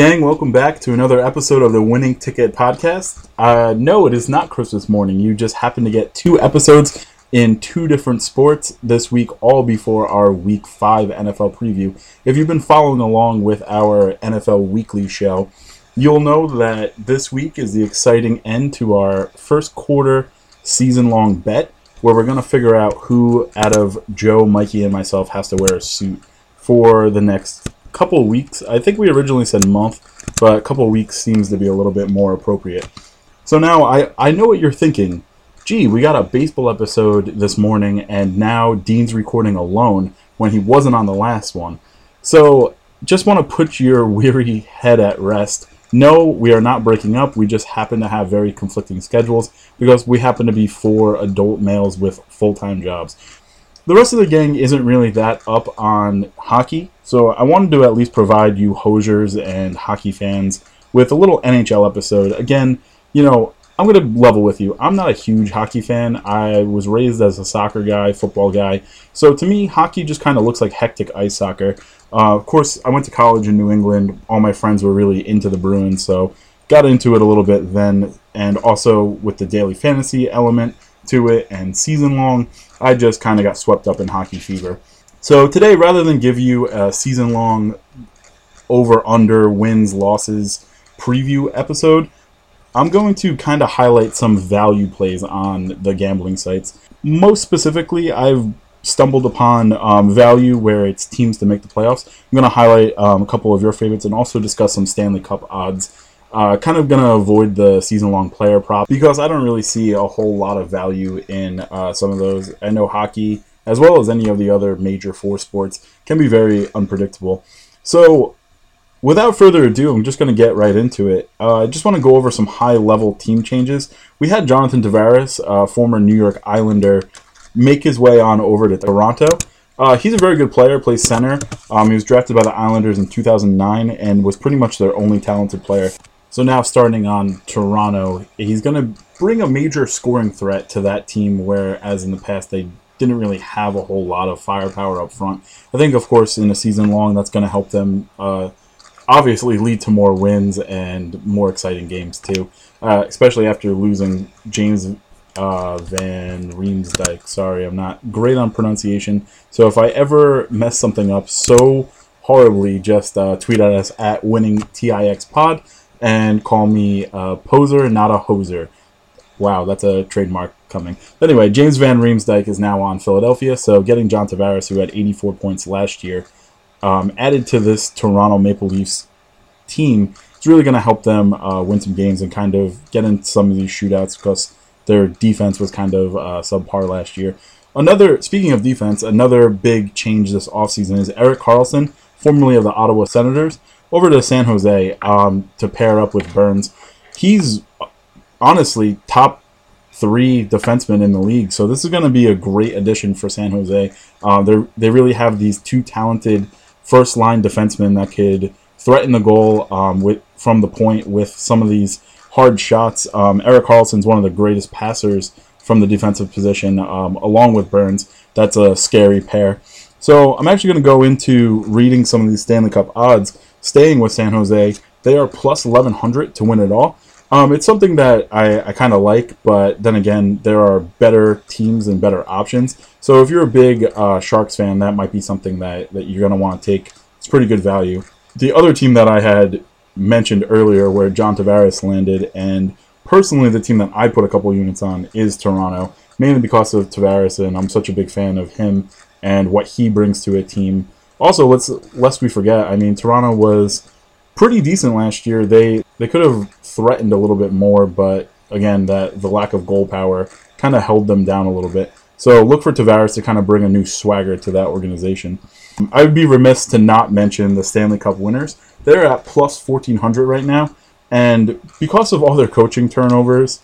Gang, welcome back to another episode of the Winning Ticket Podcast. Uh, no, it is not Christmas morning. You just happen to get two episodes in two different sports this week, all before our Week 5 NFL preview. If you've been following along with our NFL Weekly show, you'll know that this week is the exciting end to our first quarter season long bet where we're going to figure out who out of Joe, Mikey, and myself has to wear a suit for the next couple weeks. I think we originally said month, but a couple weeks seems to be a little bit more appropriate. So now I, I know what you're thinking. Gee, we got a baseball episode this morning, and now Dean's recording alone when he wasn't on the last one. So just want to put your weary head at rest. No, we are not breaking up. We just happen to have very conflicting schedules because we happen to be four adult males with full time jobs. The rest of the gang isn't really that up on hockey, so I wanted to at least provide you Hosiers and hockey fans with a little NHL episode. Again, you know, I'm going to level with you. I'm not a huge hockey fan. I was raised as a soccer guy, football guy. So to me, hockey just kind of looks like hectic ice soccer. Uh, of course, I went to college in New England. All my friends were really into the Bruins, so got into it a little bit then. And also with the daily fantasy element to it and season long, I just kind of got swept up in hockey fever. So today, rather than give you a season long over under wins losses preview episode, I'm going to kind of highlight some value plays on the gambling sites. Most specifically, I've stumbled upon um, value where it's teams to make the playoffs. I'm going to highlight um, a couple of your favorites and also discuss some Stanley Cup odds. Uh, kind of going to avoid the season long player prop because I don't really see a whole lot of value in uh, some of those. I know hockey as well as any of the other major four sports, can be very unpredictable. So, without further ado, I'm just going to get right into it. Uh, I just want to go over some high level team changes. We had Jonathan Tavares, uh, former New York Islander, make his way on over to Toronto. Uh, he's a very good player, plays center. Um, he was drafted by the Islanders in 2009 and was pretty much their only talented player. So now starting on Toronto, he's going to bring a major scoring threat to that team, whereas in the past they didn't really have a whole lot of firepower up front. I think, of course, in a season long, that's going to help them uh, obviously lead to more wins and more exciting games too. Uh, especially after losing James uh, Van Riemsdyk. Sorry, I'm not great on pronunciation. So if I ever mess something up so horribly, just uh, tweet at us at winning TIX pod and call me a poser, not a hoser. Wow, that's a trademark coming. But anyway, James Van Riemsdyk is now on Philadelphia, so getting John Tavares, who had 84 points last year, um, added to this Toronto Maple Leafs team, it's really going to help them uh, win some games and kind of get in some of these shootouts because their defense was kind of uh, subpar last year. Another, speaking of defense, another big change this offseason is Erik Karlsson, formerly of the Ottawa Senators, over to San Jose um, to pair up with Burns. He's honestly top three defensemen in the league. So this is going to be a great addition for San Jose. Uh, they they really have these two talented first line defensemen that could threaten the goal um, with from the point with some of these hard shots. Um, Erik Karlsson's one of the greatest passers from the defensive position, um, along with Burns. That's a scary pair. So I'm actually going to go into reading some of these Stanley Cup odds. Staying with San Jose, they are plus 1100 to win it all. Um, it's something that I, I kind of like, but then again, there are better teams and better options. So if you're a big uh, Sharks fan, that might be something that, that you're going to want to take. It's pretty good value. The other team that I had mentioned earlier, where John Tavares landed, and personally the team that I put a couple units on is Toronto, mainly because of Tavares, and I'm such a big fan of him and what he brings to a team. Also, let's lest we forget, I mean, Toronto was pretty decent last year. They they could have threatened a little bit more, but again, that the lack of goal power kind of held them down a little bit. So look for Tavares to kind of bring a new swagger to that organization. I would be remiss to not mention the Stanley Cup winners. They're at plus 1400 right now, and because of all their coaching turnovers,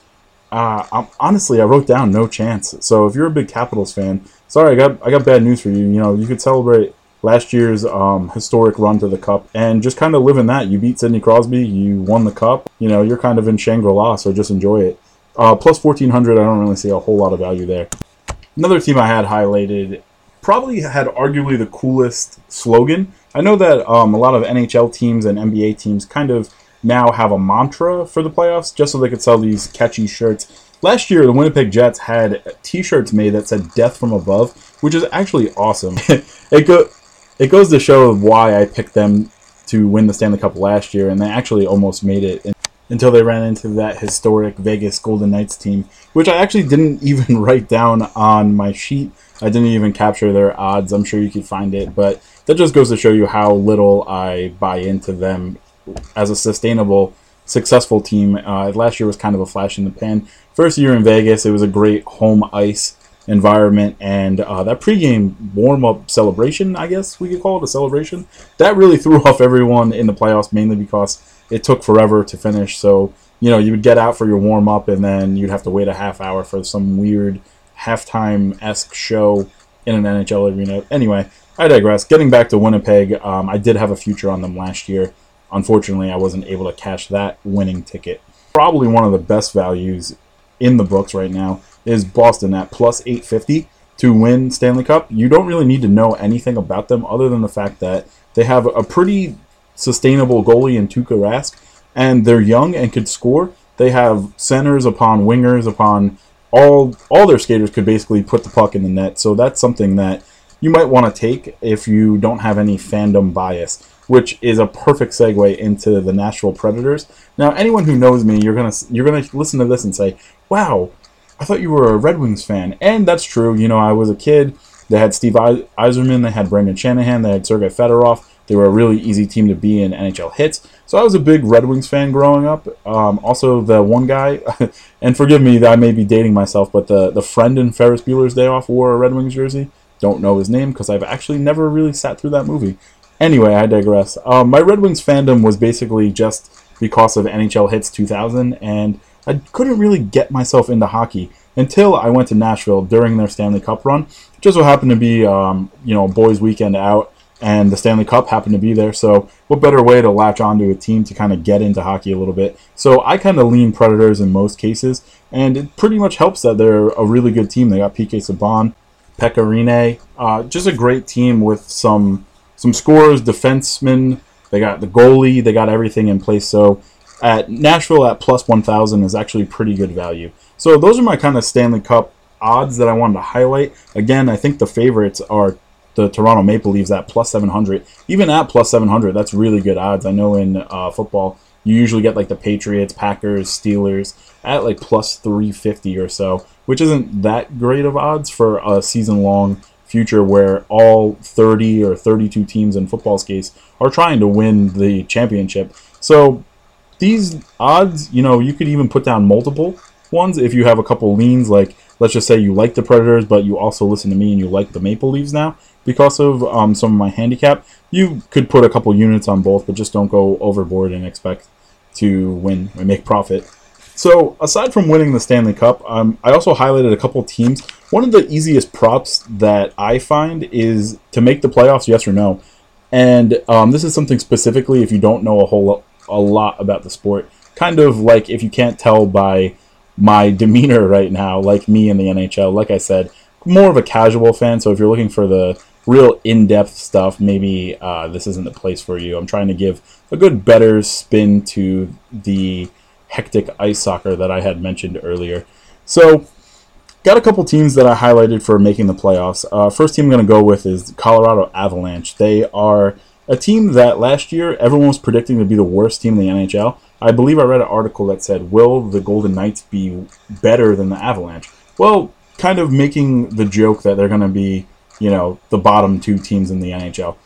uh, honestly, I wrote down no chance. So if you're a big Capitals fan, sorry, I got I got bad news for you. You know, you could celebrate last year's um, historic run to the cup and just kind of live in that. You beat Sidney Crosby, you won the cup. You know, you're kind of in Shangri La, so just enjoy it. Uh, plus 1400, I don't really see a whole lot of value there. Another team I had highlighted probably had arguably the coolest slogan I know that um, a lot of NHL teams and NBA teams kind of now have a mantra for the playoffs just so they could sell these catchy shirts. Last year, the Winnipeg Jets had T-shirts made that said "Death from Above," which is actually awesome. it go it goes to show why I picked them to win the Stanley Cup last year, and they actually almost made it until they ran into that historic Vegas Golden Knights team, which I actually didn't even write down on my sheet. I didn't even capture their odds. I'm sure you could find it, but that just goes to show you how little I buy into them as a sustainable, successful team. Uh, last year was kind of a flash in the pan. First year in Vegas, it was a great home ice environment, and uh, that pregame warm up celebration, I guess we could call it a celebration, that really threw off everyone in the playoffs, mainly because it took forever to finish. So, you know, you would get out for your warm up, and then you'd have to wait a half hour for some weird halftime esque show in an NHL arena. Anyway, I digress. Getting back to Winnipeg, um, I did have a future on them last year. Unfortunately, I wasn't able to cash that winning ticket. Probably one of the best values in the books right now is Boston at plus 850 to win Stanley Cup. You don't really need to know anything about them other than the fact that they have a pretty sustainable goalie in Tuukka Rask, and they're young and could score. They have centers upon wingers upon all all their skaters could basically put the puck in the net. So that's something that you might want to take if you don't have any fandom bias, which is a perfect segue into the Nashville Predators. Now, anyone who knows me, you're gonna you're gonna listen to this and say, "Wow, I thought you were a Red Wings fan," and that's true. You know, I was a kid. They had Steve Yzerman, they had Brandon Shanahan, they had Sergei Fedorov. They were a really easy team to be in NHL Hitz. So I was a big Red Wings fan growing up. Um, also, the one guy, and forgive me that I may be dating myself, but the, the friend in Ferris Bueller's Day Off wore a Red Wings jersey. Don't know his name because I've actually never really sat through that movie. Anyway, I digress. Um, my Red Wings fandom was basically just because of NHL Hitz 2000, and I couldn't really get myself into hockey until I went to Nashville during their Stanley Cup run. just so happened to be, um, you know, boys' weekend out and the Stanley Cup happened to be there. So, what better way to latch onto a team to kind of get into hockey a little bit? So, I kind of lean Predators in most cases, and it pretty much helps that they're a really good team. They got PK Subban, Pekka Rinne, uh, just a great team with some some scorers, defensemen. They got the goalie. They got everything in place. So, at Nashville at plus 1,000 is actually pretty good value. So, those are my kind of Stanley Cup odds that I wanted to highlight. Again, I think the favorites are the Toronto Maple Leafs at plus 700. Even at plus 700, that's really good odds. I know in uh, football, you usually get like the Patriots, Packers, Steelers at like plus 350 or so, which isn't that great of odds for a season long future where all 30 or 32 teams in football's case are trying to win the championship. So these odds, you know, you could even put down multiple ones if you have a couple leans like let's just say you like the Predators, but you also listen to me and you like the Maple Leaves now because of um, some of my handicap, you could put a couple units on both, but just don't go overboard and expect to win and make profit. So, aside from winning the Stanley Cup, um, I also highlighted a couple teams. One of the easiest props that I find is to make the playoffs, yes or no. And um, this is something specifically if you don't know a whole a lot about the sport. Kind of like if you can't tell by my demeanor right now, like me in the NHL. Like I said, more of a casual fan. So if you're looking for the real in-depth stuff, maybe uh, this isn't the place for you. I'm trying to give a good, better spin to the hectic ice soccer that I had mentioned earlier. So, got a couple teams that I highlighted for making the playoffs. Uh, first team I'm going to go with is Colorado Avalanche. They are a team that last year everyone was predicting to be the worst team in the NHL. I believe I read an article that said, "Will the Golden Knights be better than the Avalanche?" Well, kind of making the joke that they're going to be you know, the bottom two teams in the NHL.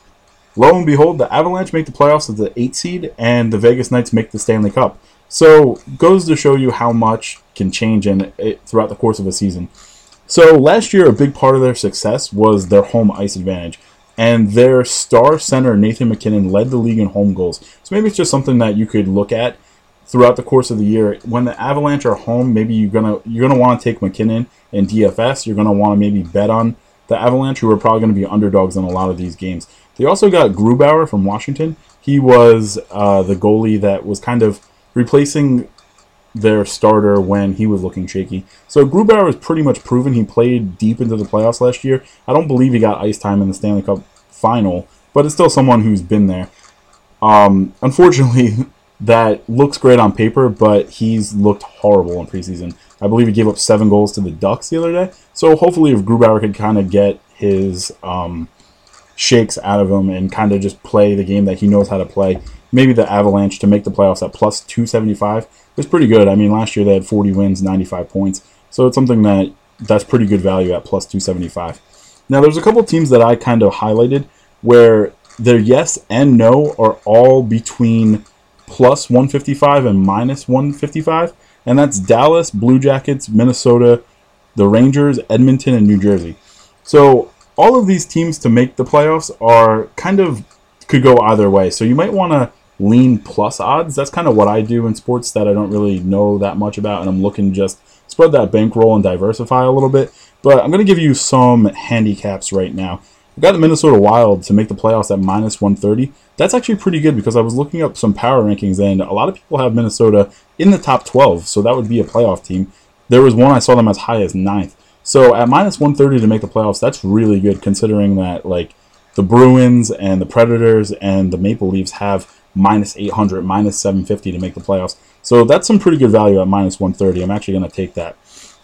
Lo and behold, the Avalanche make the playoffs as the eight seed, and the Vegas Knights make the Stanley Cup. So goes to show you how much can change in it throughout the course of a season. So last year, a big part of their success was their home ice advantage, and their star center Nathan MacKinnon led the league in home goals. So maybe it's just something that you could look at throughout the course of the year. When the Avalanche are home, maybe you're gonna you're gonna want to take MacKinnon in DFS. You're gonna want to maybe bet on the Avalanche, who are probably to be underdogs in a lot of these games. They also got Grubauer from Washington. He was uh, the goalie that was kind of replacing their starter when he was looking shaky. So Grubauer is pretty much proven. He played deep into the playoffs last year. I don't believe he got ice time in the Stanley Cup final, but it's still someone who's been there. Um, unfortunately, that looks great on paper, but he's looked horrible in preseason. I believe he gave up seven goals to the Ducks the other day. So hopefully, if Grubauer could kind of get his um, shakes out of him and kind of just play the game that he knows how to play, maybe the Avalanche to make the playoffs at plus 275 is pretty good. I mean, last year they had 40 wins, 95 points. So it's something that that's pretty good value at plus 275. Now, there's a couple teams that I kind of highlighted where their yes and no are all between plus 155 and minus 155, and that's Dallas, Blue Jackets, Minnesota, the Rangers, Edmonton, and New Jersey. So all of these teams to make the playoffs are kind of could go either way. So you might want to lean plus odds. That's kind of what I do in sports that I don't really know that much about, and I'm looking just spread that bankroll and diversify a little bit. But I'm going to give you some handicaps right now. I've got the Minnesota Wild to make the playoffs at minus 130. That's actually pretty good because I was looking up some power rankings and a lot of people have Minnesota in the top 12, so that would be a playoff team. There was one I saw them as high as ninth. So at minus 130 to make the playoffs, that's really good considering that like the Bruins and the Predators and the Maple Leafs have minus 800, minus 750 to make the playoffs. So that's some pretty good value at minus 130. I'm actually going to take that.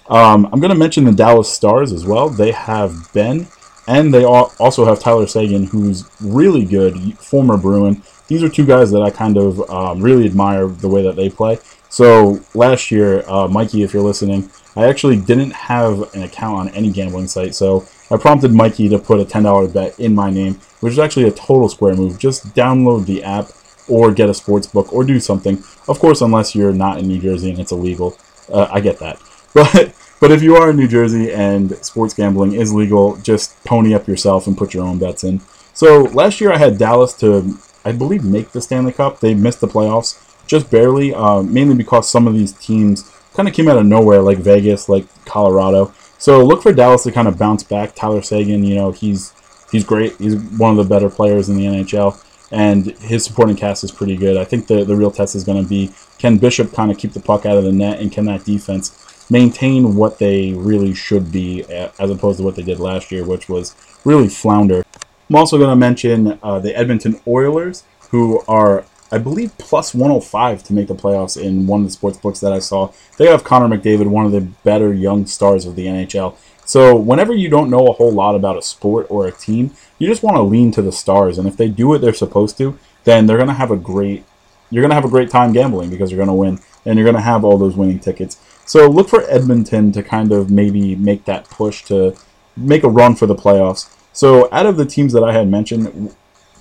Um, I'm going to mention the Dallas Stars as well. They have Benn, and they also have Tyler Seguin, who's really good, former Bruin. These are two guys that I kind of um, really admire the way that they play. So last year, uh, Mikey, if you're listening, I actually didn't have an account on any gambling site, so I prompted Mikey to put a $10 bet in my name, which is actually a total square move. Just download the app or get a sports book or do something. Of course, unless you're not in New Jersey and it's illegal. Uh, I get that. But but if you are in New Jersey and sports gambling is legal, just pony up yourself and put your own bets in. So last year I had Dallas to, I believe, make the Stanley Cup. They missed the playoffs just barely, uh, mainly because some of these teams kind of came out of nowhere, like Vegas, like Colorado. So look for Dallas to kind of bounce back. Tyler Seguin, you know, he's he's great. He's one of the better players in the NHL and his supporting cast is pretty good. I think the, the real test is going to be can Bishop kind of keep the puck out of the net, and can that defense maintain what they really should be as opposed to what they did last year, which was really flounder. I'm also going to mention uh, the Edmonton Oilers, who are, I believe, plus 105 to make the playoffs in one of the sports books that I saw. They have Connor McDavid, one of the better young stars of the NHL. So whenever you don't know a whole lot about a sport or a team, you just want to lean to the stars. And if they do what they're supposed to, then they're gonna have a great you're gonna have a great time gambling because you're gonna win and you're gonna have all those winning tickets. So look for Edmonton to kind of maybe make that push to make a run for the playoffs. So out of the teams that I had mentioned,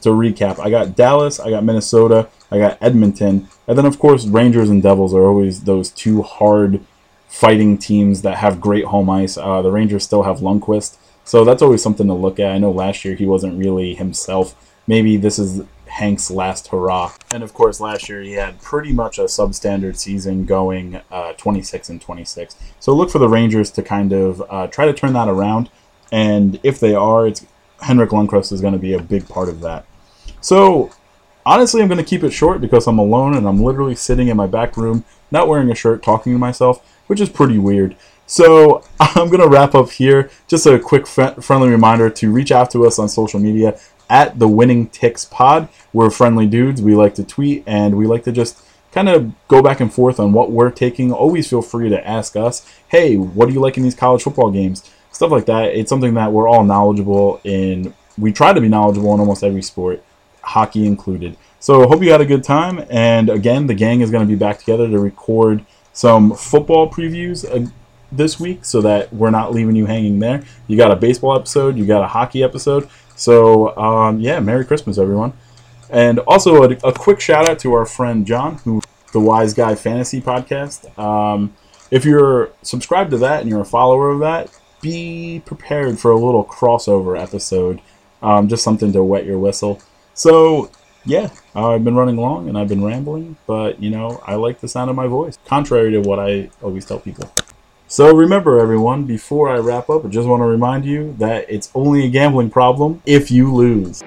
to recap, I got Dallas, I got Minnesota, I got Edmonton, and then of course Rangers and Devils are always those two hard fighting teams that have great home ice. Uh, the Rangers still have Lundqvist, so that's always something to look at. I know last year he wasn't really himself. Maybe this is Hank's last hurrah. And of course, last year he had pretty much a substandard season going uh, 26 and 26. So look for the Rangers to kind of uh, try to turn that around. And if they are, it's Henrik Lundqvist is going to be a big part of that. So honestly, I'm going to keep it short because I'm alone and I'm literally sitting in my back room, not wearing a shirt, talking to myself which is pretty weird. So I'm going to wrap up here. Just a quick friendly reminder to reach out to us on social media at the Winning Ticks Pod. We're friendly dudes. We like to tweet and we like to just kind of go back and forth on what we're taking. Always feel free to ask us, hey, what do you like in these college football games? Stuff like that. It's something that we're all knowledgeable in. We try to be knowledgeable in almost every sport, hockey included. So hope you had a good time. And again, the gang is going to be back together to record some football previews uh, this week so that we're not leaving you hanging there. You got a baseball episode, you got a hockey episode. So, um, yeah, Merry Christmas, everyone. And also a, a, quick shout out to our friend John, who the Wise Guy Fantasy Podcast. Um, if you're subscribed to that and you're a follower of that, be prepared for a little crossover episode. Um, just something to wet your whistle. So yeah, I've been running long and I've been rambling, but you know, I like the sound of my voice, contrary to what I always tell people. So remember, everyone, before I wrap up, I just want to remind you that it's only a gambling problem if you lose.